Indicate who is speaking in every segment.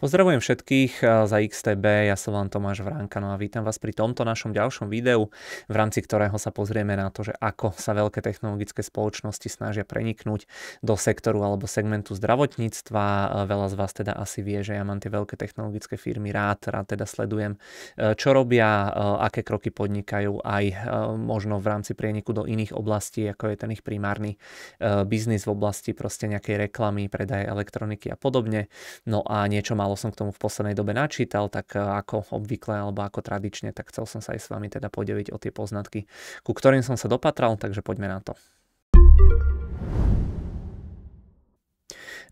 Speaker 1: Pozdravujem všetkých eh, za XTB, ja som vám Tomáš Vránka no a vítam vás pri tomto našom ďalšom videu, v rámci ktorého sa pozrieme na to, že ako sa veľké technologické spoločnosti snažia preniknúť do sektoru alebo segmentu zdravotníctva. Eh, veľa z vás teda asi vie, že ja mám tie veľké technologické firmy rád, rád teda sledujem, eh, čo robia, aké kroky podnikajú aj možno v rámci prieniku do iných oblastí, ako je ten ich primárny biznis v oblasti proste nejakej reklamy, predaje elektroniky a podobne. No a niečo málo som k tomu v poslednej dobe načítal, tak e, ako obvykle alebo ako tradične, tak chcel som sa aj s vami teda podeliť o tie poznatky, ku ktorým som sa dopatral, takže poďme na to.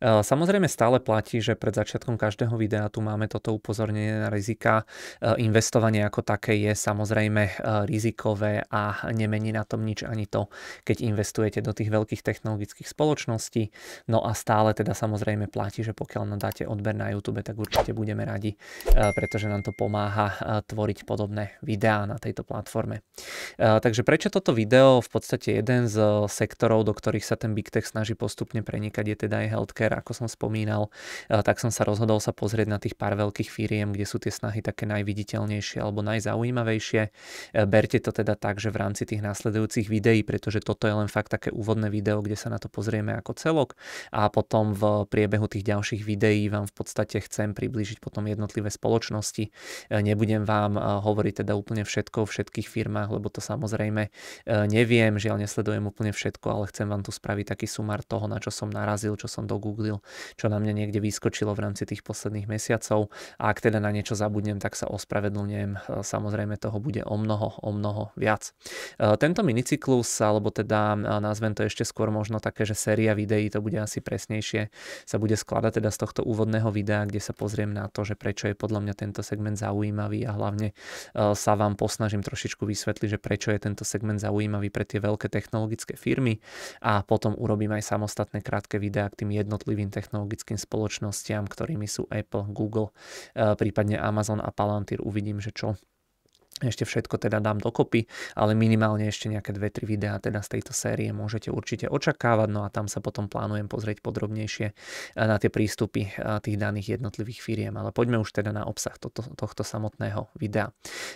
Speaker 1: Eh, samozrejme stále platí, že pred začiatkom každého videa tu máme toto upozornenie na rizika. Eh, investovanie ako také je samozrejme eh, rizikové a nemení na tom nič ani to, keď investujete do tých veľkých technologických spoločností. No a stále teda samozrejme platí, že pokiaľ nám dáte odber na YouTube, tak určite budeme radi, pretože nám to pomáha tvoriť podobné videá na tejto platforme. Takže prečo toto video? V podstate jeden z sektorov, do ktorých sa ten Big Tech snaží postupne prenikať, je teda aj healthcare software, ako som spomínal, tak som sa rozhodol sa pozrieť na tých pár veľkých firiem, kde sú tie snahy také najviditeľnejšie alebo najzaujímavejšie. E, berte to teda tak, že v rámci tých následujúcich videí, pretože toto je len fakt také úvodné video, kde sa na to pozrieme ako celok a potom v priebehu tých ďalších videí vám v podstate chcem priblížiť potom jednotlivé spoločnosti. E, nebudem vám e, hovoriť teda úplne všetko o všetkých firmách, lebo to samozrejme neviem, žiaľ nesledujem úplne všetko, ale chcem vám tu spraviť taký sumár toho, na čo som narazil, čo som do Google vygooglil, čo na mňa niekde vyskočilo v rámci tých posledných mesiacov a ak teda na niečo zabudnem, tak sa ospravedlňujem. E, samozrejme toho bude o mnoho, o mnoho viac. E, tento minicyklus, alebo teda e, nazvem to ešte skôr možno také, že séria videí, to bude asi presnejšie, sa bude skladať teda z tohto úvodného videa, kde sa pozriem na to, že prečo je podľa mňa tento segment zaujímavý a hlavne sa vám posnažím trošičku vysvetliť, že prečo je tento segment zaujímavý pre tie veľké technologické firmy a potom urobím aj samostatné krátke videá k tým jednotlivým jednotlivým technologickým spoločnostiam, ktorými sú Apple, Google, eh, prípadne Amazon a Palantir. Uvidím, že čo ešte všetko teda dám dokopy, ale minimálne ešte nejaké 2-3 videá teda z tejto série môžete určite očakávať, no a tam sa potom plánujem pozrieť podrobnejšie eh, na tie prístupy eh, tých daných jednotlivých firiem, ale poďme už teda na obsah tohto, tohto samotného videa.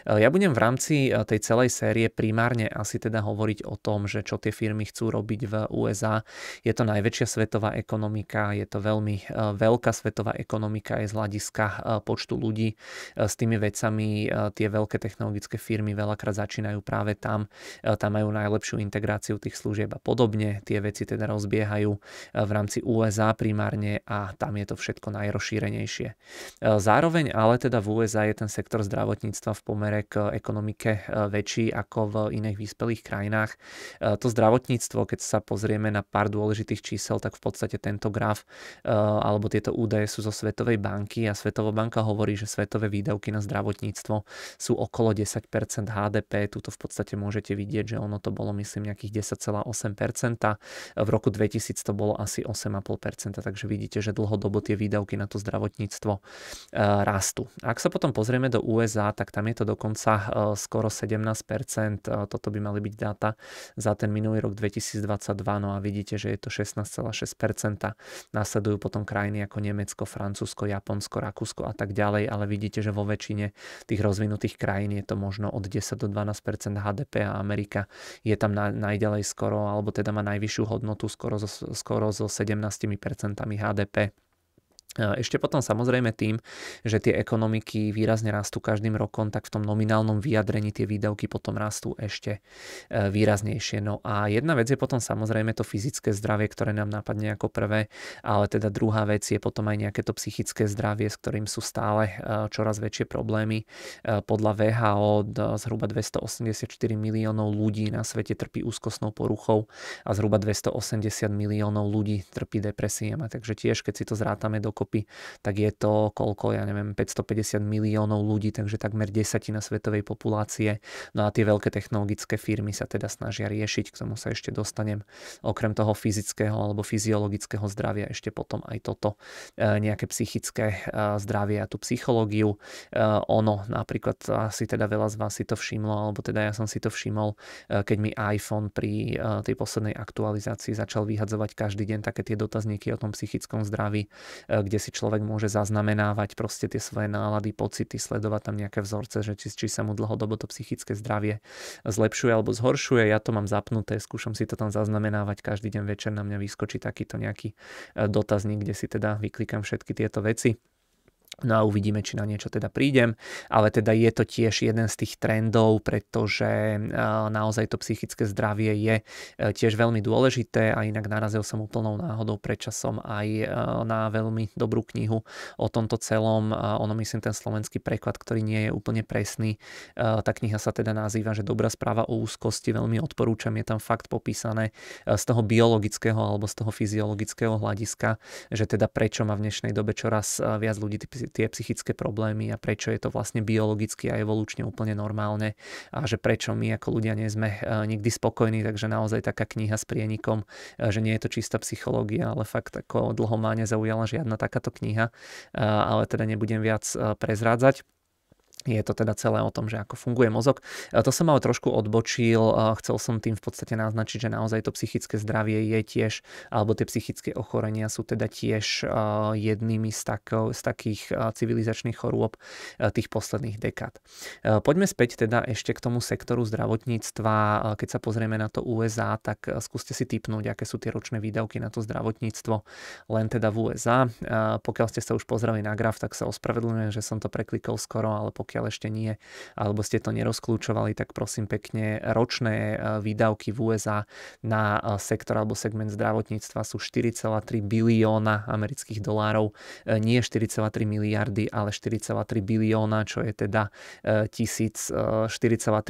Speaker 1: Eh, ja budem v rámci tej celej série primárne asi teda hovoriť o tom, že čo tie firmy chcú robiť v USA. Je to najväčšia svetová ekonomika, je to veľmi veľká svetová ekonomika aj z hľadiska počtu ľudí. S tými vecami tie veľké technológie technologické firmy veľakrát začínajú práve tam, e, tam majú najlepšiu integráciu tých služieb a podobne. Tie veci teda rozbiehajú e, v rámci USA primárne a tam je to všetko najrozšírenejšie. E, zároveň ale teda v USA je ten sektor zdravotníctva v pomere k ekonomike väčší ako v iných vyspelých krajinách. To zdravotníctvo, keď sa pozrieme na pár dôležitých čísel, tak v podstate tento graf alebo tieto údaje sú zo Svetovej banky a Svetová banka hovorí, že svetové výdavky na zdravotníctvo sú okolo 10% HDP, tuto v podstate môžete vidieť, že ono to bolo myslím nejakých 10,8%, v roku 2000 to bolo asi 8,5%, takže vidíte, že dlhodobo tie výdavky na to zdravotníctvo e, rastú. Ak sa potom pozrieme do USA, tak tam je to dokonca e, skoro 17%, e, toto by mali byť dáta za ten minulý rok 2022, no a vidíte, že je to 16,6%. Nasledujú potom krajiny ako Nemecko, Francúzsko, Japonsko, Rakúsko a tak ďalej, ale vidíte, že vo väčšine tých rozvinutých krajín je to to možno od 10 do 12% HDP a Amerika je tam na, najďalej skoro, alebo teda má najvyššiu hodnotu skoro so, skoro so 17% HDP. Ešte potom samozrejme tým, že tie ekonomiky výrazne rastú každým rokom, tak v tom nominálnom vyjadrení tie výdavky potom rastú ešte e, výraznejšie. No a jedna vec je potom samozrejme to fyzické zdravie, ktoré nám napadne ako prvé, ale teda druhá vec je potom aj nejaké to psychické zdravie, s ktorým sú stále e, čoraz väčšie problémy. E, podľa VHO zhruba 284 miliónov ľudí na svete trpí úzkostnou poruchou a zhruba 280 miliónov ľudí trpí depresiami. Takže tiež, keď si to zrátame do dokopy, tak je to koľko, ja neviem, 550 miliónov ľudí, takže takmer desatina svetovej populácie. No a tie veľké technologické firmy sa teda snažia riešiť, k tomu sa ešte dostanem. Okrem toho fyzického alebo fyziologického zdravia ešte potom aj toto e, nejaké psychické e, zdravie a tú psychológiu. E, ono napríklad asi teda veľa z vás si to všimlo, alebo teda ja som si to všimol, keď mi iPhone pri tej poslednej aktualizácii začal vyhadzovať každý deň také tie dotazníky o tom psychickom zdraví, kde kde si človek môže zaznamenávať proste tie svoje nálady, pocity, sledovať tam nejaké vzorce, že či, či sa mu dlhodobo to psychické zdravie zlepšuje alebo zhoršuje. Ja to mám zapnuté, skúšam si to tam zaznamenávať, každý deň večer na mňa vyskočí takýto nejaký e, dotazník, kde si teda vyklikám všetky tieto veci. No a uvidíme, či na niečo teda prídem, ale teda je to tiež jeden z tých trendov, pretože naozaj to psychické zdravie je e, tiež veľmi dôležité a inak narazil som úplnou náhodou predčasom aj e, na veľmi dobrú knihu o tomto celom. Ono myslím ten slovenský preklad, ktorý nie je úplne presný. Tá kniha sa teda nazýva, že dobrá správa o úzkosti, veľmi odporúčam, je tam fakt popísané z toho biologického alebo z toho fyziologického hľadiska, že teda prečo má v dnešnej dobe čoraz viac ľudí tie psychické problémy a prečo je to vlastne biologicky a evolučne úplne normálne a že prečo my ako ľudia nie sme eh, nikdy spokojní, takže naozaj taká kniha s prienikom, eh, že nie je to čistá psychológia, ale fakt ako dlho má nezaujala žiadna takáto kniha, eh, ale teda nebudem viac prezrádzať je to teda celé o tom, že ako funguje mozog. To som ale trošku odbočil, chcel som tým v podstate naznačiť, že naozaj to psychické zdravie je tiež, alebo tie psychické ochorenia sú teda tiež jednými z, tako, z takých civilizačných chorôb tých posledných dekád. Poďme späť teda ešte k tomu sektoru zdravotníctva. Keď sa pozrieme na to USA, tak skúste si typnúť, aké sú tie ročné výdavky na to zdravotníctvo len teda v USA. Pokiaľ ste sa už pozreli na graf, tak sa ospravedlňujem, že som to preklikol skoro, ale pokiaľ pokiaľ ešte nie, alebo ste to nerozklúčovali, tak prosím pekne, ročné e, výdavky v USA na e, sektor alebo segment zdravotníctva sú 4,3 bilióna amerických dolárov, e, nie 4,3 miliardy, ale 4,3 bilióna, čo je teda 4,3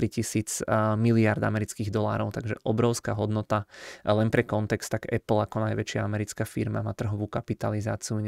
Speaker 1: tisíc miliard amerických dolárov, takže obrovská hodnota. Len pre kontext, tak Apple ako najväčšia americká firma má trhovú kapitalizáciu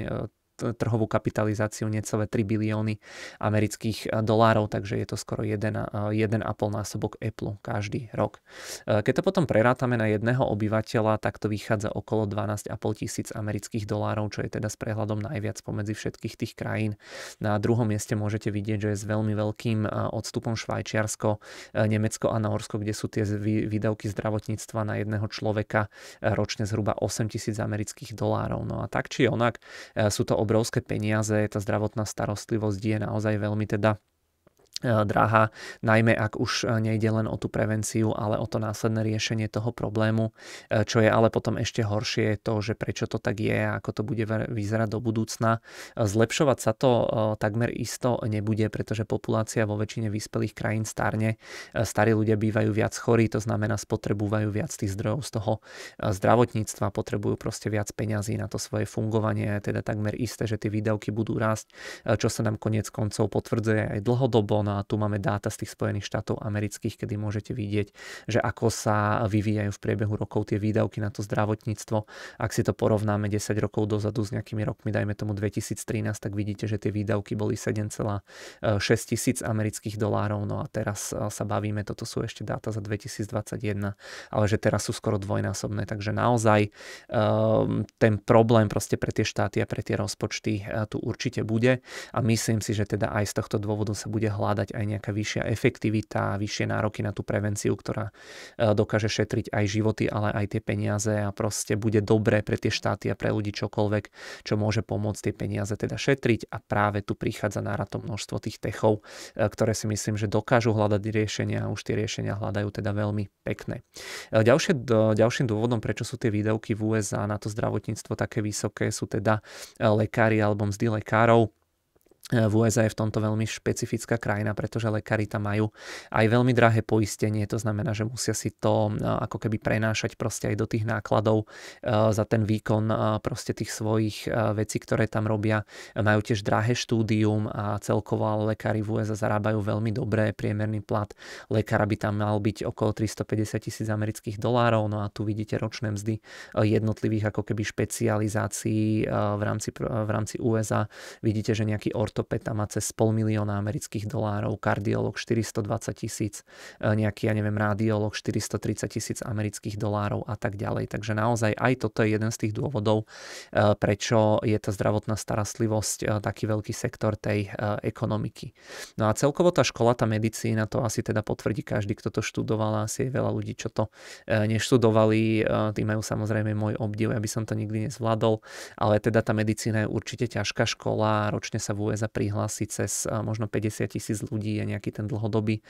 Speaker 1: trhovú kapitalizáciu necelé 3 bilióny amerických eh, dolárov, takže je to skoro 1,5 eh, násobok Apple každý rok. Eh, keď to potom prerátame na jedného obyvateľa, tak to vychádza okolo 12,5 tisíc amerických dolárov, čo je teda s prehľadom najviac pomedzi všetkých tých krajín. Na druhom mieste môžete vidieť, že je s veľmi veľkým odstupom Švajčiarsko, Nemecko a Norsko, kde sú tie výdavky zdravotníctva na jedného človeka ročne zhruba 8 tisíc amerických dolárov. No a tak či onak sú to obrovské peniaze, tá zdravotná starostlivosť je naozaj veľmi teda drahá, najmä ak už e, nejde len o tú prevenciu, ale o to následné riešenie toho problému. E, čo je ale potom ešte horšie je to, že prečo to tak je a ako to bude vyzerať do budúcna. Zlepšovať sa to takmer isto nebude, pretože populácia vo väčšine vyspelých krajín starne. Starí ľudia bývajú viac chorí, to znamená spotrebúvajú viac tých zdrojov z toho zdravotníctva, potrebujú proste viac peňazí na to svoje fungovanie, teda takmer isté, že tie výdavky budú rásť, čo sa nám konec koncov potvrdzuje aj dlhodobo No a tu máme dáta z tých Spojených štátov amerických, kedy môžete vidieť, že ako sa vyvíjajú v priebehu rokov tie výdavky na to zdravotníctvo. Ak si to porovnáme 10 rokov dozadu s nejakými rokmi, dajme tomu 2013, tak vidíte, že tie výdavky boli 7,6 tisíc amerických dolárov. No a teraz sa bavíme, toto sú ešte dáta za 2021, ale že teraz sú skoro dvojnásobné. Takže naozaj ehm, ten problém proste pre tie štáty a pre tie rozpočty e, tu určite bude a myslím si, že teda aj z tohto dôvodu sa bude hľadať hľadať aj nejaká vyššia efektivita, vyššie nároky na tú prevenciu, ktorá e, dokáže šetriť aj životy, ale aj tie peniaze a proste bude dobré pre tie štáty a pre ľudí čokoľvek, čo môže pomôcť tie peniaze teda šetriť a práve tu prichádza na to množstvo tých techov, e, ktoré si myslím, že dokážu hľadať riešenia a už tie riešenia hľadajú teda veľmi pekné. E, ďalšie, ďalším dôvodom, prečo sú tie výdavky v USA na to zdravotníctvo také vysoké, sú teda lekári alebo mzdy lekárov v USA je v tomto veľmi špecifická krajina, pretože lekári tam majú aj veľmi drahé poistenie, to znamená, že musia si to ako keby prenášať proste aj do tých nákladov za ten výkon proste tých svojich vecí, ktoré tam robia. Majú tiež drahé štúdium a celkovo lekári v USA zarábajú veľmi dobré, priemerný plat lekára by tam mal byť okolo 350 tisíc amerických dolárov, no a tu vidíte ročné mzdy jednotlivých ako keby špecializácií v rámci, v rámci USA. Vidíte, že nejaký ort ortopeta má cez pol milióna amerických dolárov, kardiolog 420 tisíc, nejaký, ja neviem, rádiolog 430 tisíc amerických dolárov a tak ďalej. Takže naozaj aj toto je jeden z tých dôvodov, prečo je tá zdravotná starostlivosť taký veľký sektor tej ekonomiky. No a celkovo tá škola, tá medicína, to asi teda potvrdí každý, kto to študoval, asi je veľa ľudí, čo to neštudovali, tí majú samozrejme môj obdiv, ja som to nikdy nezvládol, ale teda tá medicína je určite ťažká škola, ročne sa v USA prihlási cez možno 50 tisíc ľudí, je nejaký ten dlhodobý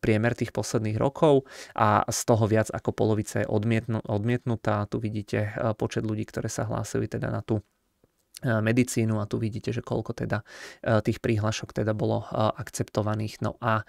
Speaker 1: priemer tých posledných rokov a z toho viac ako polovica je odmietnutá. Tu vidíte počet ľudí, ktoré sa hlásili teda na tú E, medicínu a tu vidíte, že koľko teda e, tých príhlašok teda bolo e, akceptovaných. No a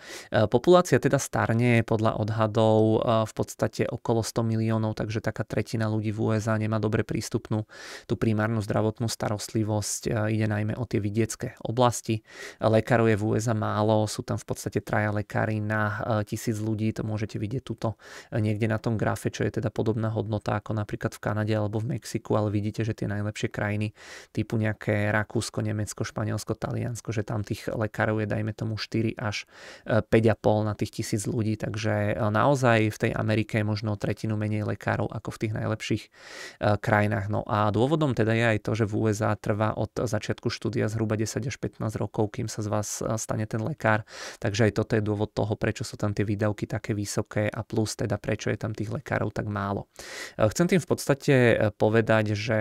Speaker 1: populácia teda starne podľa odhadov v podstate okolo 100 miliónov, takže taká tretina ľudí v USA nemá dobre prístupnú tú primárnu zdravotnú starostlivosť. Ide najmä o tie vidiecké oblasti. Lekárov je v USA málo, sú tam v podstate traja lekári na tisíc ľudí, to môžete vidieť tuto niekde na tom grafe, čo je teda podobná hodnota ako napríklad v Kanade alebo v Mexiku, ale vidíte, že tie najlepšie krajiny typu nejaké Rakúsko, Nemecko, Španielsko, Taliansko, že tam tých lekárov je dajme tomu 4 až 5,5 e, na tých tisíc ľudí, takže e, naozaj v tej Amerike je možno tretinu menej lekárov ako v tých najlepších e, krajinách. No a dôvodom teda je aj to, že v USA trvá od začiatku štúdia zhruba 10 až 15 rokov, kým sa z vás stane ten lekár, takže aj toto je dôvod toho, prečo sú tam tie výdavky také vysoké a plus teda prečo je tam tých lekárov tak málo. Chcem tým v podstate povedať, že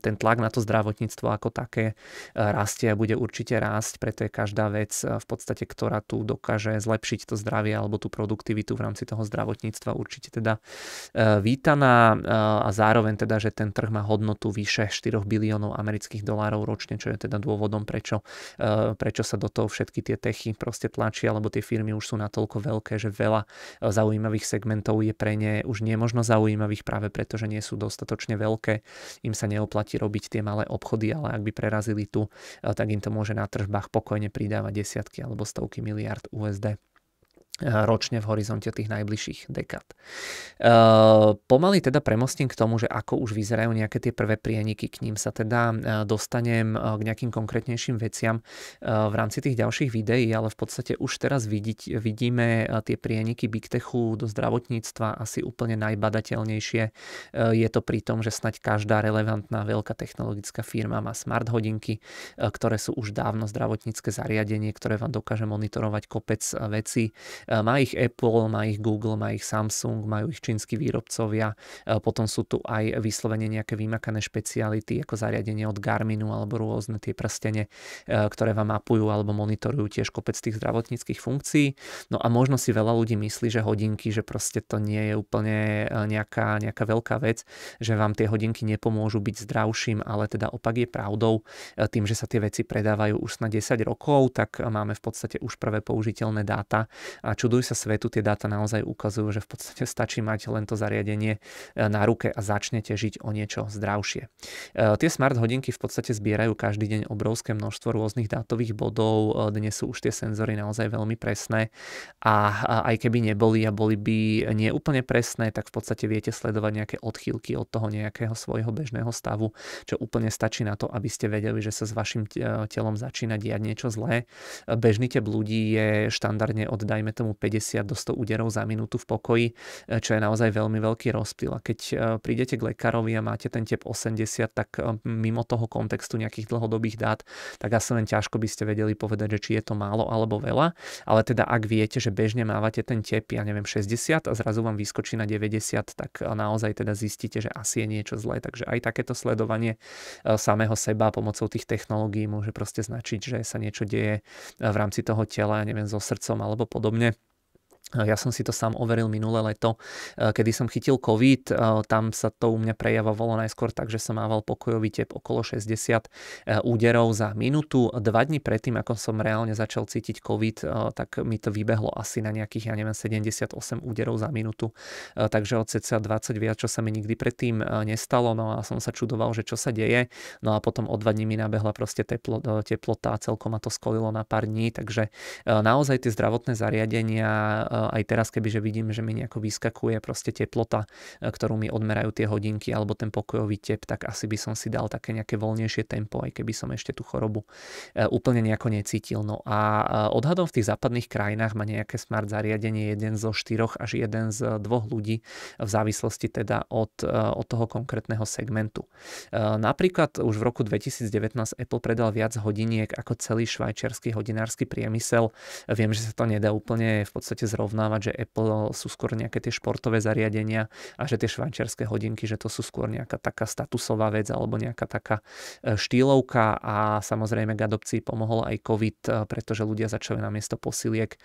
Speaker 1: ten tlak tlak na to zdravotníctvo ako také e, rastie a bude určite rásť, preto je každá vec e, v podstate, ktorá tu dokáže zlepšiť to zdravie alebo tú produktivitu v rámci toho zdravotníctva určite teda e, vítaná a zároveň teda, že ten trh má hodnotu vyše 4 biliónov amerických dolárov ročne, čo je teda dôvodom, prečo, prečo sa do toho všetky tie techy proste tlačia, lebo tie firmy už sú natoľko veľké, že veľa zaujímavých segmentov je pre ne už nemožno zaujímavých práve preto, že nie sú dostatočne veľké, im sa neoplatí robiť robiť tie malé obchody, ale ak by prerazili tu, eh, tak im to môže na tržbách pokojne pridávať desiatky alebo stovky miliard USD ročne v horizonte tých najbližších dekád. Pomaly teda premostím k tomu, že ako už vyzerajú nejaké tie prvé prieniky, k ním sa teda dostanem k nejakým konkrétnejším veciam v rámci tých ďalších videí, ale v podstate už teraz vidiť, vidíme tie prieniky Big Techu do zdravotníctva asi úplne najbadateľnejšie. Je to pri tom, že snaď každá relevantná veľká technologická firma má smart hodinky, ktoré sú už dávno zdravotnícke zariadenie, ktoré vám dokáže monitorovať kopec vecí má ich Apple, má ich Google, má ich Samsung, majú ich čínsky výrobcovia. Potom sú tu aj vyslovene nejaké vymakané špeciality ako zariadenie od Garminu alebo rôzne tie prstene, ktoré vám mapujú alebo monitorujú tiež kopec tých zdravotníckých funkcií. No a možno si veľa ľudí myslí, že hodinky, že proste to nie je úplne nejaká, nejaká veľká vec, že vám tie hodinky nepomôžu byť zdravším, ale teda opak je pravdou. Tým, že sa tie veci predávajú už na 10 rokov, tak máme v podstate už prvé použiteľné dáta čuduj sa svetu, tie dáta naozaj ukazujú, že v podstate stačí mať len to zariadenie e, na ruke a začnete žiť o niečo zdravšie. E, tie smart hodinky v podstate zbierajú každý deň obrovské množstvo rôznych dátových bodov, e, dnes sú už tie senzory naozaj veľmi presné a aj keby neboli a boli by nie úplne presné, tak v podstate viete sledovať nejaké odchýlky od toho nejakého svojho bežného stavu, čo úplne stačí na to, aby ste vedeli, že sa s vašim telom začína diať niečo zlé. Bežný tep ľudí je štandardne od, dajme tomu, 50 do 100 úderov za minútu v pokoji, e, čo je naozaj veľmi veľký rozptyl. A keď e, prídete k lekárovi a máte ten tep 80, tak e, mimo toho kontextu nejakých dlhodobých dát, tak asi len ťažko by ste vedeli povedať, že či je to málo alebo veľa. Ale teda ak viete, že bežne mávate ten tep, ja neviem, 60 a zrazu vám vyskočí na 90, tak naozaj teda zistíte, že asi je niečo zlé. Takže aj takéto sledovanie samého seba pomocou tých technológií môže proste značiť, že sa niečo deje v rámci toho tela, neviem, so srdcom alebo podobne. Ja som si to sám overil minulé leto, e, kedy som chytil COVID. E, tam sa to u mňa prejavovalo najskôr tak, že som mával pokojový tep okolo 60 e, úderov za minútu. Dva dní predtým, ako som reálne začal cítiť COVID, tak mi to vybehlo asi na nejakých, ja neviem, 78 úderov za minútu. Takže od cca 20 viac, čo sa mi nikdy predtým nestalo. No a som sa čudoval, že čo sa deje. No a potom o dva dní mi nabehla proste teplo, teplota celkom ma to skolilo na pár dní. Takže naozaj tie zdravotné zariadenia aj teraz, kebyže vidím, že mi nejako vyskakuje proste teplota, ktorú mi odmerajú tie hodinky alebo ten pokojový tep, tak asi by som si dal také nejaké voľnejšie tempo, aj keby som ešte tú chorobu úplne nejako necítil. No a odhadom v tých západných krajinách má nejaké smart zariadenie jeden zo štyroch až jeden z dvoch ľudí v závislosti teda od, od toho konkrétneho segmentu. Napríklad už v roku 2019 Apple predal viac hodiniek ako celý švajčiarsky hodinársky priemysel. Viem, že sa to nedá úplne v podstate zrovnávať, že Apple sú skôr nejaké tie športové zariadenia a že tie švajčiarske hodinky, že to sú skôr nejaká taká statusová vec alebo nejaká taká e, štýlovka a samozrejme k adopcii pomohol aj COVID, e, pretože ľudia začali namiesto posiliek e,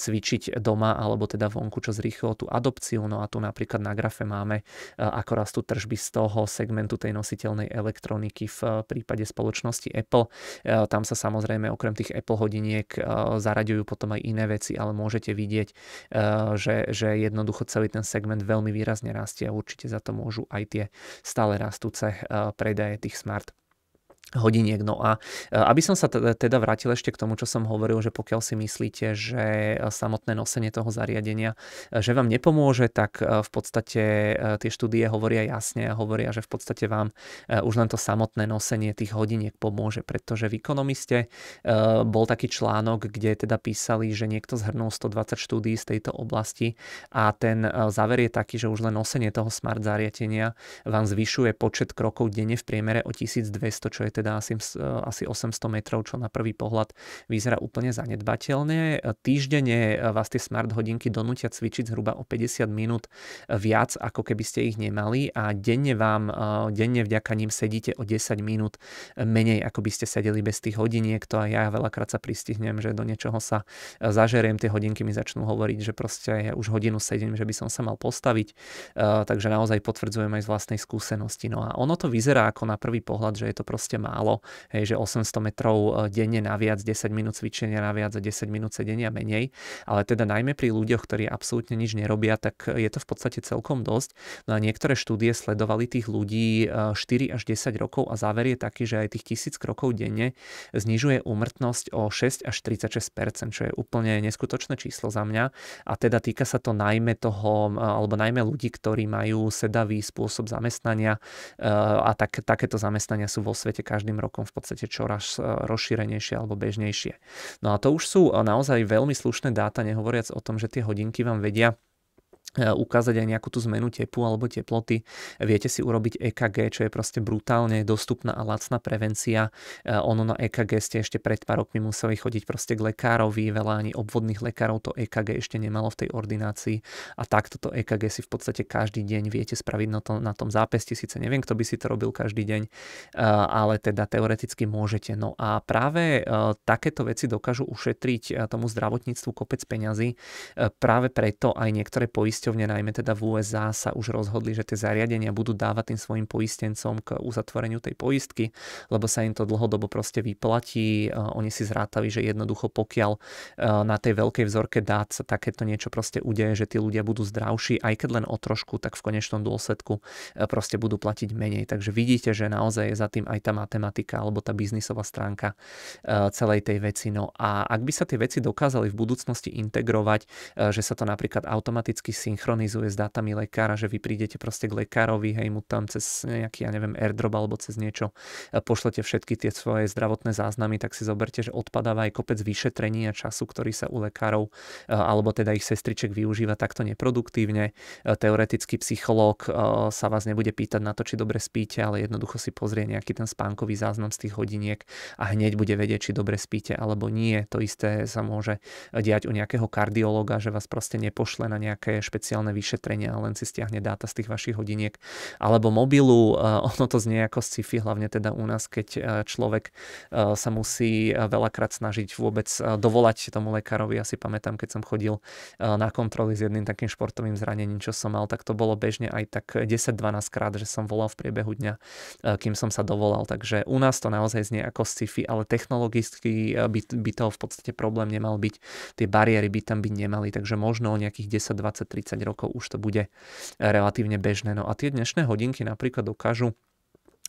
Speaker 1: cvičiť doma alebo teda vonku, čo zrýchlilo tú adopciu. No a tu napríklad na grafe máme, ako rastú tržby z toho segmentu tej nositeľnej elektroniky v prípade spoločnosti Apple. Tam sa samozrejme okrem tých Apple hodiniek zaraďujú potom aj iné veci, ale môžete vidieť, že, že jednoducho celý ten segment veľmi výrazne rastie a určite za to môžu aj tie stále rastúce predaje tých smart hodiniek. No a e, aby som sa teda vrátil ešte k tomu, čo som hovoril, že pokiaľ si myslíte, že samotné nosenie toho zariadenia, e, že vám nepomôže, tak e, v podstate tie štúdie hovoria jasne a hovoria, že v podstate vám už len to samotné nosenie tých hodiniek pomôže, pretože v ekonomiste bol taký článok, kde teda písali, že niekto zhrnul 120 štúdí z tejto oblasti a ten záver je taký, že už len nosenie toho smart zariadenia vám zvyšuje počet krokov denne v priemere o 1200, čo je teda asi, asi 800 metrov, čo na prvý pohľad vyzerá úplne zanedbateľne. Týždenne vás tie smart hodinky donútia cvičiť zhruba o 50 minút viac, ako keby ste ich nemali a denne vám, denne vďaka ním sedíte o 10 minút menej, ako by ste sedeli bez tých hodiniek. To aj ja veľakrát sa pristihnem, že do niečoho sa zažeriem, tie hodinky mi začnú hovoriť, že proste ja už hodinu sedím, že by som sa mal postaviť. Takže naozaj potvrdzujem aj z vlastnej skúsenosti. No a ono to vyzerá ako na prvý pohľad, že je to proste málo, hej, že 800 metrov e, denne naviac, 10 minút cvičenia naviac a 10 minút sedenia menej, ale teda najmä pri ľuďoch, ktorí absolútne nič nerobia, tak je to v podstate celkom dosť. No a niektoré štúdie sledovali tých ľudí 4 e, až 10 rokov a záver je taký, že aj tých 1000 krokov denne znižuje úmrtnosť o 6 až 36%, čo je úplne neskutočné číslo za mňa. A teda týka sa to najmä toho, e, alebo najmä ľudí, ktorí majú sedavý spôsob zamestnania a tak, takéto zamestnania sú vo svete každým rokom v podstate čoraz e, rozšírenejšie alebo bežnejšie. No a to už sú e, naozaj veľmi slušné dáta, nehovoriac o tom, že tie hodinky vám vedia ukázať aj nejakú tú zmenu tepu alebo teploty. Viete si urobiť EKG, čo je proste brutálne dostupná a lacná prevencia. E, ono na EKG ste ešte pred pár rokmi museli chodiť proste k lekárovi, veľa ani obvodných lekárov to EKG ešte nemalo v tej ordinácii a takto to EKG si v podstate každý deň viete spraviť na, to, na tom zápesti. Sice neviem, kto by si to robil každý deň, e, ale teda teoreticky môžete. No a práve takéto veci dokážu ušetriť tomu zdravotníctvu kopec peňazí. Práve preto aj niektoré poisťovne poisťovne, najmä teda v USA, sa už rozhodli, že tie zariadenia budú dávať tým svojim poistencom k uzatvoreniu tej poistky, lebo sa im to dlhodobo proste vyplatí. Oni si zrátali, že jednoducho pokiaľ na tej veľkej vzorke dát sa takéto niečo proste udeje, že tí ľudia budú zdravší, aj keď len o trošku, tak v konečnom dôsledku proste budú platiť menej. Takže vidíte, že naozaj je za tým aj tá matematika alebo tá biznisová stránka celej tej veci. No a ak by sa tie veci dokázali v budúcnosti integrovať, že sa to napríklad automaticky synchronizuje s dátami lekára, že vy prídete proste k lekárovi, hej, mu tam cez nejaký, ja neviem, airdrop alebo cez niečo e, pošlete všetky tie svoje zdravotné záznamy, tak si zoberte, že odpadáva aj kopec vyšetrení a času, ktorý sa u lekárov e, alebo teda ich sestriček využíva takto neproduktívne. E, teoretický psychológ sa vás nebude pýtať na to, či dobre spíte, ale jednoducho si pozrie nejaký ten spánkový záznam z tých hodiniek a hneď bude vedieť, či dobre spíte alebo nie. To isté sa môže diať u nejakého kardiológa, že vás proste nepošle na nejaké špeciálne špeciálne vyšetrenia, len si stiahne dáta z tých vašich hodiniek. Alebo mobilu, eh, ono to znie ako sci-fi, hlavne teda u nás, keď eh, človek eh, sa musí veľakrát snažiť vôbec dovolať tomu lekárovi. Ja si pamätám, keď som chodil na kontroly s jedným takým športovým zranením, čo som mal, tak to bolo bežne aj tak 10-12 krát, že som volal v priebehu dňa, kým som sa dovolal. Takže u nás to naozaj znie ako sci-fi, ale technologicky by, by toho v podstate problém nemal byť. Tie bariéry by tam byť nemali, takže možno o nejakých 10, 20, 30 rokov už to bude relatívne bežné. No a tie dnešné hodinky napríklad dokážu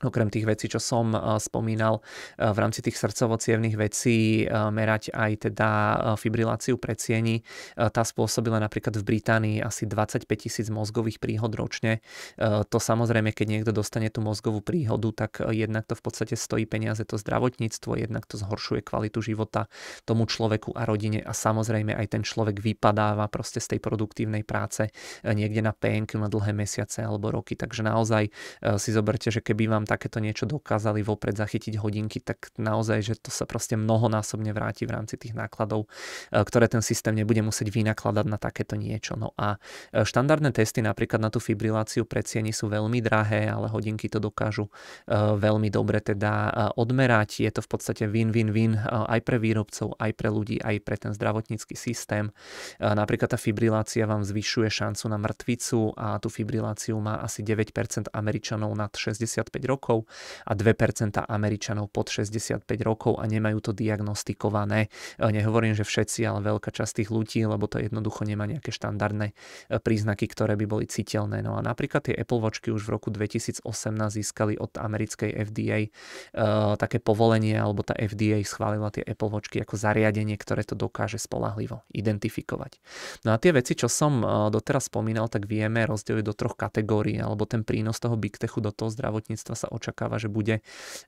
Speaker 1: okrem tých vecí, čo som spomínal v rámci tých srdcovo vecí, merať aj teda fibriláciu predsieni. Tá spôsobila napríklad v Británii asi 25 tisíc mozgových príhod ročne. To samozrejme, keď niekto dostane tú mozgovú príhodu, tak jednak to v podstate stojí peniaze to zdravotníctvo, jednak to zhoršuje kvalitu života tomu človeku a rodine a samozrejme aj ten človek vypadáva proste z tej produktívnej práce niekde na PNK na dlhé mesiace alebo roky. Takže naozaj si zoberte, že keby vám takéto niečo dokázali vopred zachytiť hodinky, tak naozaj, že to sa proste mnohonásobne vráti v rámci tých nákladov, e, ktoré ten systém nebude musieť vynakladať na takéto niečo. No a e, štandardné testy napríklad na tú fibriláciu predsieni sú veľmi drahé, ale hodinky to dokážu e, veľmi dobre teda odmerať. Je to v podstate win-win-win aj pre výrobcov, aj pre ľudí, aj pre ten zdravotnícky systém. Napríklad tá fibrilácia vám zvyšuje šancu na mŕtvicu a tú fibriláciu má asi 9% Američanov nad 65 rokov rokov a 2% Američanov pod 65 rokov a nemajú to diagnostikované. E, nehovorím, že všetci, ale veľká časť tých ľudí, lebo to jednoducho nemá nejaké štandardné e, príznaky, ktoré by boli citeľné. No a napríklad tie Apple Watchky už v roku 2018 získali od americkej FDA e, také povolenie, alebo tá FDA schválila tie Apple Watchky ako zariadenie, ktoré to dokáže spolahlivo identifikovať. No a tie veci, čo som doteraz spomínal, tak vieme rozdeliť do troch kategórií, alebo ten prínos toho Big Techu do toho zdravotníctva sa očakáva, že bude e,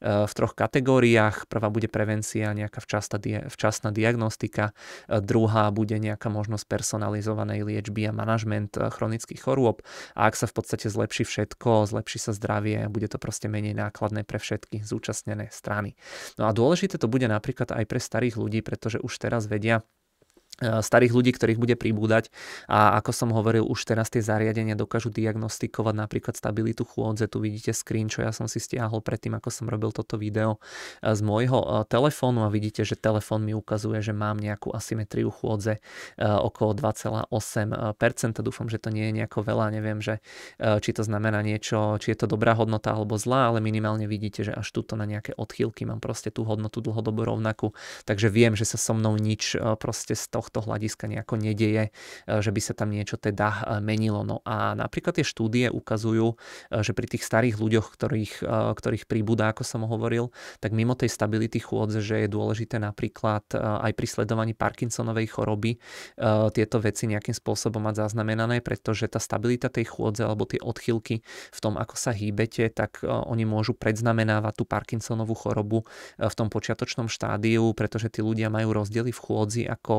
Speaker 1: v troch kategóriách. Prvá bude prevencia, nejaká včasná, včasná diagnostika, e, druhá bude nejaká možnosť personalizovanej liečby a manažment e, chronických chorôb a ak sa v podstate zlepší všetko, zlepší sa zdravie, bude to proste menej nákladné pre všetky zúčastnené strany. No a dôležité to bude napríklad aj pre starých ľudí, pretože už teraz vedia, starých ľudí, ktorých bude pribúdať a ako som hovoril, už teraz tie zariadenia dokážu diagnostikovať napríklad stabilitu chôdze. Tu vidíte screen, čo ja som si stiahol predtým, ako som robil toto video e, z môjho e, telefónu a vidíte, že telefón mi ukazuje, že mám nejakú asymetriu chôdze okolo 2,8%. Dúfam, že to nie je nejako veľa, neviem, že či to znamená niečo, či je to dobrá hodnota alebo zlá, ale minimálne vidíte, že až tuto na nejaké odchýlky mám proste tú hodnotu dlhodobo rovnakú, takže viem, že sa so mnou nič proste z toho tohto hľadiska nejako nedieje, e, že by sa tam niečo teda e, menilo. No a napríklad tie štúdie ukazujú, e, že pri tých starých ľuďoch, ktorých, ktorých príbudá, ako som hovoril, tak mimo tej stability chôdze, že je dôležité napríklad aj pri sledovaní Parkinsonovej choroby tieto veci nejakým spôsobom mať zaznamenané, pretože tá stabilita tej chôdze alebo tie odchylky v tom, ako sa hýbete, tak oni môžu predznamenávať tú Parkinsonovú chorobu v tom počiatočnom štádiu, pretože tí ľudia majú rozdiely v chôdzi ako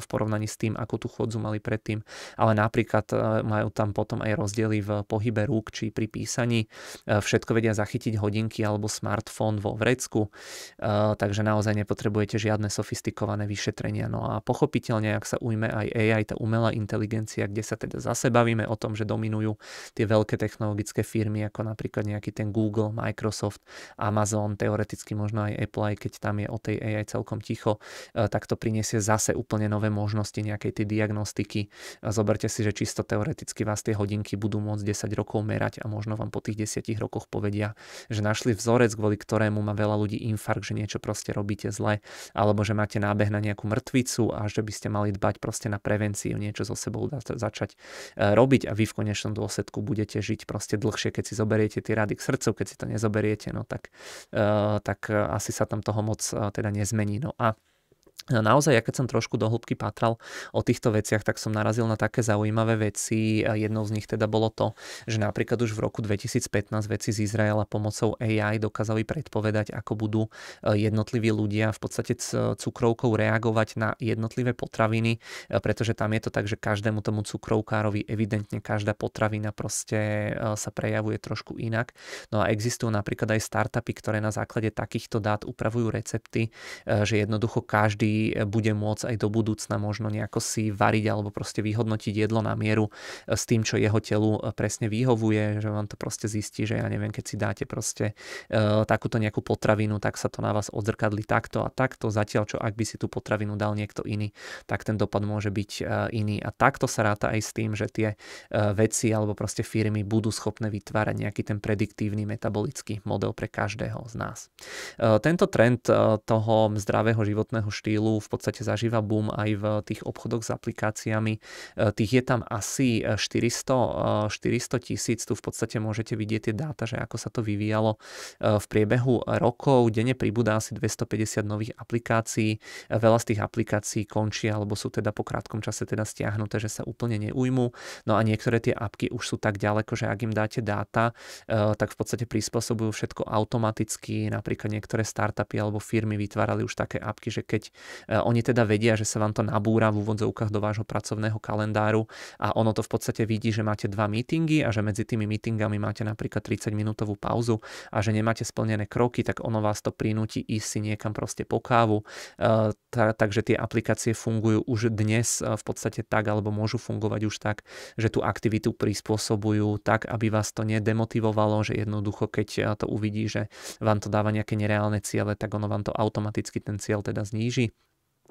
Speaker 1: v porovnaní s tým, ako tú chodzu mali predtým. Ale napríklad e, majú tam potom aj rozdiely v pohybe rúk či pri písaní. E, všetko vedia zachytiť hodinky alebo smartfón vo vrecku, takže naozaj nepotrebujete žiadne sofistikované vyšetrenia. No a pochopiteľne, ak sa ujme aj AI, tá umelá inteligencia, kde sa teda zase bavíme o tom, že dominujú tie veľké technologické firmy, ako napríklad nejaký ten Google, Microsoft, Amazon, teoreticky možno aj Apple, aj keď tam je o tej AI celkom ticho, tak to priniesie zase úplne nové možnosti nejakej tej diagnostiky. Zoberte si, že čisto teoreticky vás tie hodinky budú môcť 10 rokov merať a možno vám po tých 10 rokoch povedia, že našli vzorec, kvôli ktorému má veľa ľudí infarkt, že niečo proste robíte zle, alebo že máte nábeh na nejakú mŕtvicu a že by ste mali dbať proste na prevenciu, niečo so sebou začať e, robiť a vy v konečnom dôsledku budete žiť proste dlhšie, keď si zoberiete tie rady k srdcu, keď si to nezoberiete, no tak, e, tak asi sa tam toho moc e, teda nezmení. No a Naozaj, ja keď som trošku do hĺbky patral o týchto veciach, tak som narazil na také zaujímavé veci. Jednou z nich teda bolo to, že napríklad už v roku 2015 veci z Izraela pomocou AI dokázali predpovedať, ako budú e, jednotliví ľudia v podstate cukrovkou reagovať na jednotlivé potraviny, e, pretože tam je to tak, že každému tomu cukrovkárovi evidentne každá potravina proste e, sa prejavuje trošku inak. No a existujú napríklad aj startupy, ktoré na základe takýchto dát upravujú recepty, že jednoducho každý bude môcť aj do budúcna možno nejako si variť alebo proste vyhodnotiť jedlo na mieru e, s tým, čo jeho telu e, presne vyhovuje, že vám to proste zistí, že ja neviem, keď si dáte proste e, takúto nejakú potravinu, tak sa to na vás odzrkadli takto a takto, zatiaľ čo ak by si tú potravinu dal niekto iný, tak ten dopad môže byť iný. A takto sa ráta aj s tým, že tie veci alebo proste firmy budú schopné vytvárať nejaký ten prediktívny metabolický model pre každého z nás. Tento trend toho zdravého životného štýlu chvíľu v podstate zažíva boom aj v tých obchodoch s aplikáciami. Tých je tam asi 400, 400 tisíc, tu v podstate môžete vidieť tie dáta, že ako sa to vyvíjalo v priebehu rokov. Denne pribúda asi 250 nových aplikácií. Veľa z tých aplikácií končí alebo sú teda po krátkom čase teda stiahnuté, že sa úplne neujmú. No a niektoré tie apky už sú tak ďaleko, že ak im dáte dáta, tak v podstate prispôsobujú všetko automaticky. Napríklad niektoré startupy alebo firmy vytvárali už také apky, že keď oni teda vedia, že sa vám to nabúra v úvodzovkách do vášho pracovného kalendáru a ono to v podstate vidí, že máte dva meetingy a že medzi tými meetingami máte napríklad 30 minútovú pauzu a že nemáte splnené kroky, tak ono vás to prinúti ísť si niekam proste po kávu. Takže tie aplikácie fungujú už dnes v podstate tak, alebo môžu fungovať už tak, že tú aktivitu prispôsobujú tak, aby vás to nedemotivovalo, že jednoducho keď to uvidí, že vám to dáva nejaké nereálne ciele, tak ono vám to automaticky ten cieľ teda zníži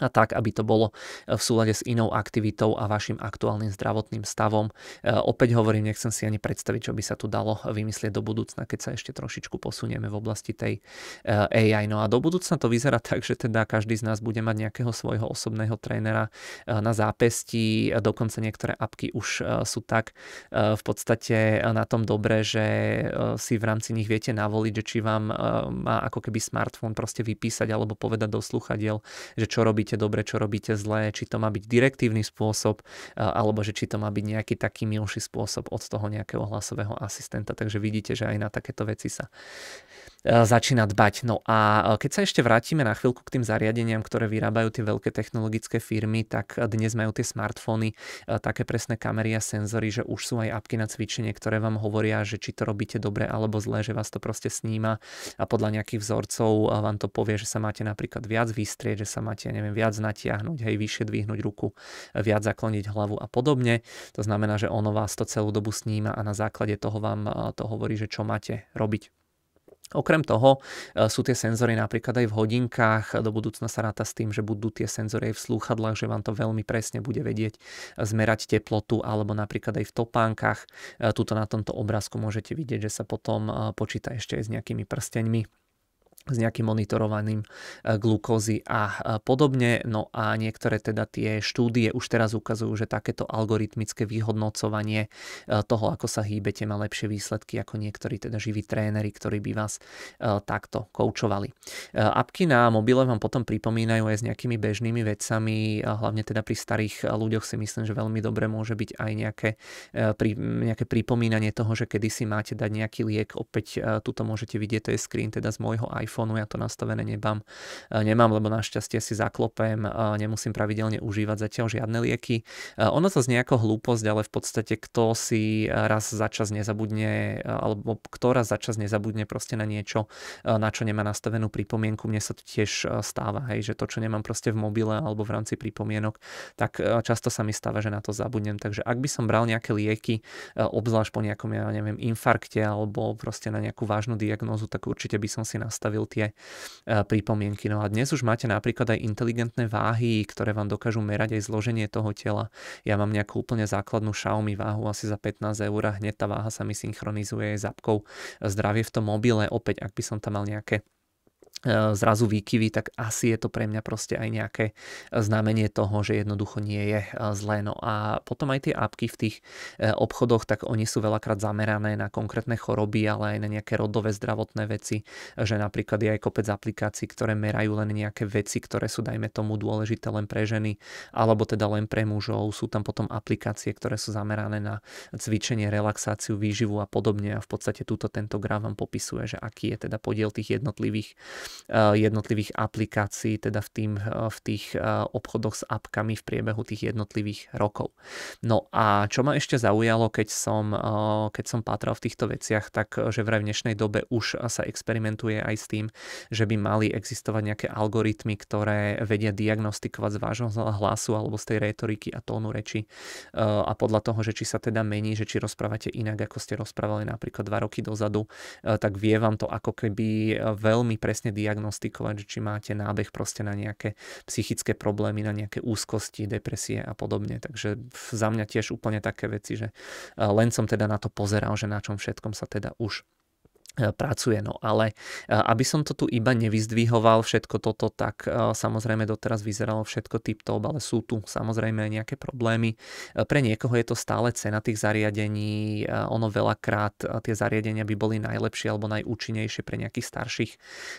Speaker 1: a tak, aby to bolo e, v súlade s inou aktivitou a vašim aktuálnym zdravotným stavom. E, opäť hovorím, nechcem si ani predstaviť, čo by sa tu dalo vymyslieť do budúcna, keď sa ešte trošičku posunieme v oblasti tej e, AI. No a do budúcna to vyzerá tak, že teda každý z nás bude mať nejakého svojho osobného trénera na zápesti, dokonca niektoré apky už sú tak v podstate na tom dobre, že si v rámci nich viete navoliť, že či vám má ako keby smartfón proste vypísať alebo povedať do sluchadiel, že čo robí robíte dobre, čo robíte zlé, či to má byť direktívny spôsob, alebo že či to má byť nejaký taký milší spôsob od toho nejakého hlasového asistenta. Takže vidíte, že aj na takéto veci sa začína dbať. No a e, keď sa ešte vrátime na chvíľku k tým zariadeniam, ktoré vyrábajú tie veľké technologické firmy, tak dnes majú tie smartfóny e, také presné kamery a senzory, že už sú aj apky na cvičenie, ktoré vám hovoria, že či to robíte dobre alebo zle, že vás to proste sníma a podľa nejakých vzorcov vám to povie, že sa máte napríklad viac vystrieť, že sa máte, neviem, viac natiahnuť, hej, vyššie dvihnúť ruku, viac zakloniť hlavu a podobne. To znamená, že ono vás to celú dobu sníma a na základe toho vám to hovorí, že čo máte robiť. Okrem toho e, sú tie senzory napríklad aj v hodinkách. Do budúcna sa ráta s tým, že budú tie senzory aj v slúchadlách, že vám to veľmi presne bude vedieť zmerať teplotu alebo napríklad aj v topánkach. E, tuto na tomto obrázku môžete vidieť, že sa potom e, počíta ešte aj s nejakými prsteňmi s nejakým monitorovaným eh, glukózy a eh, podobne. No a niektoré teda tie štúdie už teraz ukazujú, že takéto algoritmické vyhodnocovanie eh, toho, ako sa hýbete, má lepšie výsledky ako niektorí teda živí tréneri, ktorí by vás takto koučovali. Apky na mobile vám potom pripomínajú aj s nejakými bežnými vecami, hlavne teda pri starých ľuďoch si myslím, že veľmi dobre môže byť aj nejaké, nejaké pripomínanie toho, že kedy si máte dať nejaký liek. Opäť tuto môžete vidieť, to je screen teda z môjho iPhone iPhoneu, ja to nastavené nebám, e, nemám, lebo našťastie si zaklopem, nemusím pravidelne užívať zatiaľ žiadne lieky. E, ono to znie ako hlúposť, ale v podstate kto si raz za čas nezabudne, e, alebo kto raz za čas nezabudne proste na niečo, na čo nemá nastavenú pripomienku. Mne sa to tiež stáva, hej, že to, čo nemám proste v mobile alebo v rámci pripomienok, tak často sa mi stáva, že na to zabudnem. Takže ak by som bral nejaké lieky, obzvlášť po nejakom, ja neviem, infarkte alebo proste na nejakú vážnu diagnózu, tak určite by som si nastavil tie e, pripomienky. No a dnes už máte napríklad aj inteligentné váhy, ktoré vám dokážu merať aj zloženie toho tela. Ja mám nejakú úplne základnú Xiaomi váhu asi za 15 eur a hneď tá váha sa mi synchronizuje aj s apkou zdravie v tom mobile. Opäť, ak by som tam mal nejaké zrazu výkyvy, tak asi je to pre mňa proste aj nejaké znamenie toho, že jednoducho nie je e, zlé. No a potom aj tie apky v tých e, obchodoch, tak oni sú veľakrát zamerané na konkrétne choroby, ale aj na nejaké rodové zdravotné veci, že napríklad je aj kopec aplikácií, ktoré merajú len nejaké veci, ktoré sú dajme tomu dôležité len pre ženy, alebo teda len pre mužov. Sú tam potom aplikácie, ktoré sú zamerané na cvičenie, relaxáciu, výživu a podobne a v podstate túto tento graf vám popisuje, že aký je teda podiel tých jednotlivých jednotlivých aplikácií, teda v, tým, eh, v tých eh, obchodoch s apkami v priebehu tých jednotlivých rokov. No a čo ma ešte zaujalo, keď som, keď som pátral v týchto veciach, tak že vraj v dnešnej dobe už sa experimentuje aj s tým, že by mali existovať nejaké algoritmy, ktoré vedia diagnostikovať z vášho hlasu alebo z tej retoriky a tónu reči a podľa toho, že či sa teda mení, že či rozprávate inak, ako ste rozprávali napríklad dva roky dozadu, tak vie vám to ako keby veľmi presne diagnostikovať, či máte nábeh proste na nejaké psychické problémy, na nejaké úzkosti, depresie a podobne. Takže za mňa tiež úplne také veci, že len som teda na to pozeral, že na čom všetkom sa teda už pracuje. No ale e, aby som to tu iba nevyzdvihoval všetko toto, tak e, samozrejme doteraz vyzeralo všetko tip-top, ale sú tu samozrejme nejaké problémy. Pre niekoho je to stále cena tých zariadení, ono veľakrát tie zariadenia by boli najlepšie alebo najúčinnejšie pre nejakých starších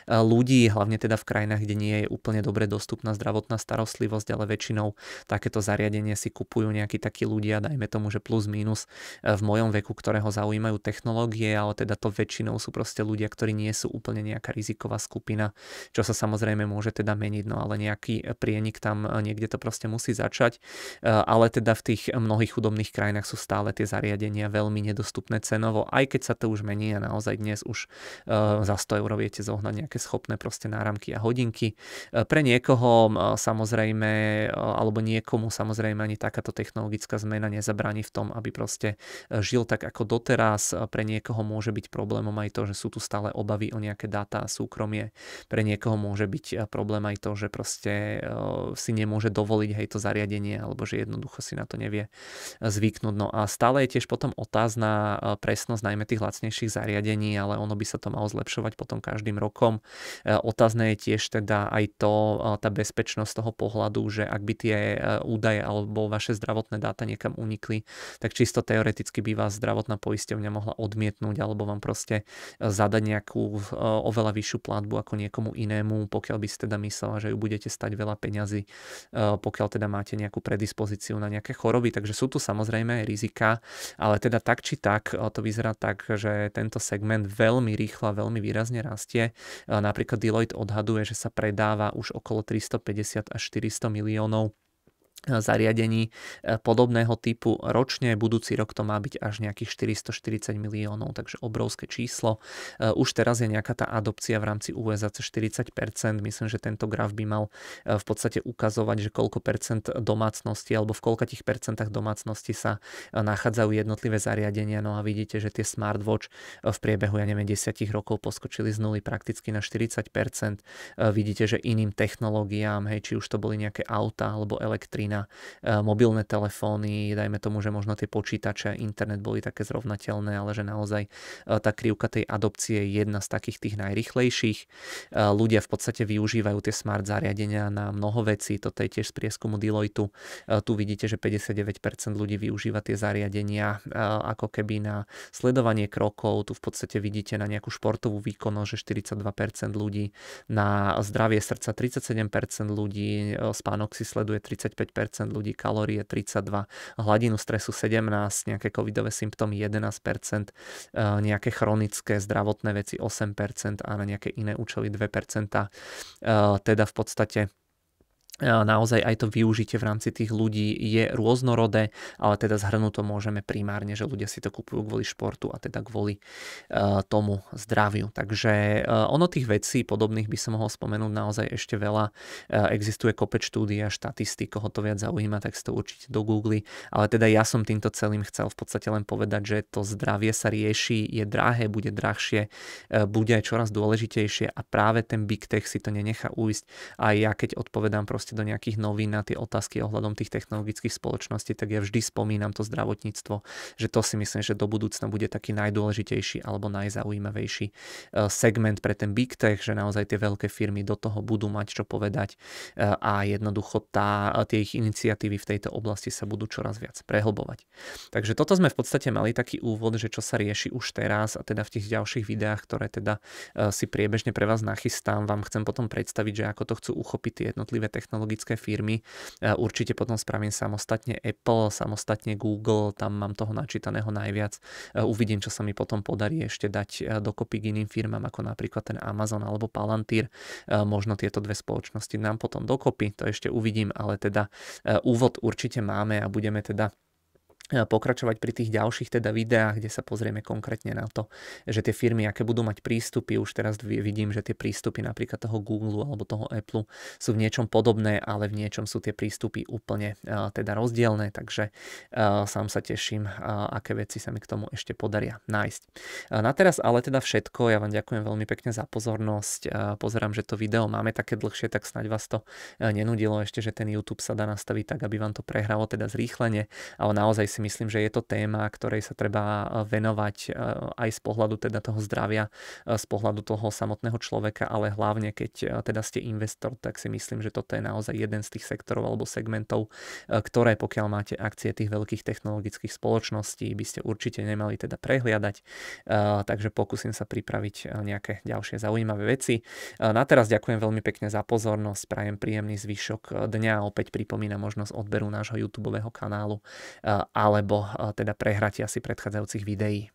Speaker 1: ľudí, hlavne teda v krajinách, kde nie je úplne dobre dostupná zdravotná starostlivosť, ale väčšinou takéto zariadenie si kupujú nejakí takí ľudia, dajme tomu, že plus minus v mojom veku, ktorého zaujímajú technológie, ale teda to väčšinou sú proste ľudia, ktorí nie sú úplne nejaká riziková skupina, čo sa samozrejme môže teda meniť, no ale nejaký prienik tam eh, niekde to proste musí začať. Eh, ale teda v tých mnohých chudobných krajinách sú stále tie zariadenia veľmi nedostupné cenovo, aj keď sa to už mení a naozaj dnes už eh, za 100 eur viete zohnať nejaké schopné proste náramky a hodinky. Pre niekoho samozrejme, alebo niekomu samozrejme ani takáto technologická zmena nezabráni v tom, aby proste žil tak ako doteraz. Pre niekoho môže byť problémom aj to, že sú tu stále obavy o nejaké dáta a súkromie. Pre niekoho môže byť eh, problém aj to, že proste eh, si nemôže dovoliť hej to zariadenie alebo že jednoducho si na to nevie eh, zvyknúť. No a stále je tiež potom otázna presnosť najmä tých lacnejších zariadení, ale ono by sa to malo zlepšovať potom každým rokom. Otázne je tiež teda aj to, tá bezpečnosť toho pohľadu, že ak by tie údaje alebo vaše zdravotné dáta niekam unikli, tak čisto teoreticky by vás zdravotná poisťovňa mohla odmietnúť alebo vám proste zadať nejakú e, oveľa vyššiu platbu ako niekomu inému, pokiaľ by si teda myslela, že ju budete stať veľa peňazí, e, pokiaľ teda máte nejakú predispozíciu na nejaké choroby. Takže sú tu samozrejme aj rizika, ale teda tak či tak e, to vyzerá tak, že tento segment veľmi rýchlo a veľmi výrazne rastie. Napríklad Deloitte odhaduje, že sa predáva už okolo 350 až 400 miliónov zariadení e, podobného typu ročne. Budúci rok to má byť až nejakých 440 miliónov, takže obrovské číslo. E, už teraz je nejaká tá adopcia v rámci USA 40%. Myslím, že tento graf by mal e, v podstate ukazovať, že koľko percent domácnosti alebo v koľkatých percentách domácnosti sa nachádzajú jednotlivé zariadenia. No a vidíte, že tie smartwatch v priebehu, ja neviem, 10 rokov poskočili z nuly prakticky na 40%. Vidíte, že iným technológiám, hej, či už to boli nejaké auta alebo elektrína, na e, mobilné telefóny, dajme tomu, že možno tie počítače, internet boli také zrovnateľné, ale že naozaj e, tá krivka tej adopcie je jedna z takých tých najrychlejších. E, ľudia v podstate využívajú tie smart zariadenia na mnoho vecí, toto je tiež z prieskumu Deloitu. Tu vidíte, že 59% ľudí využíva tie zariadenia ako keby na sledovanie krokov, tu v podstate vidíte na nejakú športovú výkonnosť, že 42% ľudí, na zdravie srdca 37% ľudí, spánok si sleduje 35%, ľudí, kalórie 32, hladinu stresu 17, nejaké covidové symptómy 11%, eh, nejaké chronické zdravotné veci 8% a na nejaké iné účely 2%. Eh, teda v podstate naozaj aj to využitie v rámci tých ľudí je rôznorodé, ale teda zhrnúť to môžeme primárne, že ľudia si to kupujú kvôli športu a teda kvôli uh, tomu zdraviu. Takže uh, ono tých vecí podobných by som mohol spomenúť naozaj ešte veľa. Uh, existuje kopec štúdí a štatistik, koho to viac zaujíma, tak si to určite do Google. Ale teda ja som týmto celým chcel v podstate len povedať, že to zdravie sa rieši, je drahé, bude drahšie, bude aj čoraz dôležitejšie a práve ten big tech si to nenechá uísť. A ja keď odpovedám proste proste do nejakých novín na tie otázky ohľadom tých technologických spoločností, tak ja vždy spomínam to zdravotníctvo, že to si myslím, že do budúcna bude taký najdôležitejší alebo najzaujímavejší e, segment pre ten big tech, že naozaj tie veľké firmy do toho budú mať čo povedať e, a jednoducho tá, tie ich iniciatívy v tejto oblasti sa budú čoraz viac prehlbovať. Takže toto sme v podstate mali taký úvod, že čo sa rieši už teraz a teda v tých ďalších videách, ktoré teda si priebežne pre vás nachystám, vám chcem potom predstaviť, že ako to chcú uchopiť tie jednotlivé technológie technologické firmy. Určite potom spravím samostatne Apple, samostatne Google, tam mám toho načítaného najviac. Uvidím, čo sa mi potom podarí ešte dať dokopy k iným firmám, ako napríklad ten Amazon alebo Palantir. Možno tieto dve spoločnosti nám potom dokopy, to ešte uvidím, ale teda úvod určite máme a budeme teda pokračovať pri tých ďalších teda videách, kde sa pozrieme konkrétne na to, že tie firmy, aké budú mať prístupy, už teraz vidím, že tie prístupy napríklad toho Google alebo toho Apple sú v niečom podobné, ale v niečom sú tie prístupy úplne teda rozdielne, takže sám sa teším, aké veci sa mi k tomu ešte podaria nájsť. Na teraz ale teda všetko, ja vám ďakujem veľmi pekne za pozornosť, pozerám, že to video máme také dlhšie, tak snaď vás to nenudilo ešte, že ten YouTube sa dá nastaviť tak, aby vám to prehralo teda zrýchlenie, ale naozaj si myslím, že je to téma, ktorej sa treba venovať aj z pohľadu teda toho zdravia, z pohľadu toho samotného človeka, ale hlavne keď teda ste investor, tak si myslím, že toto je naozaj jeden z tých sektorov alebo segmentov, ktoré pokiaľ máte akcie tých veľkých technologických spoločností, by ste určite nemali teda prehliadať. Takže pokúsim sa pripraviť nejaké ďalšie zaujímavé veci. Na teraz ďakujem veľmi pekne za pozornosť, prajem príjemný zvyšok dňa, opäť pripomínam možnosť odberu nášho YouTube kanálu alebo teda prehratia si predchádzajúcich videí.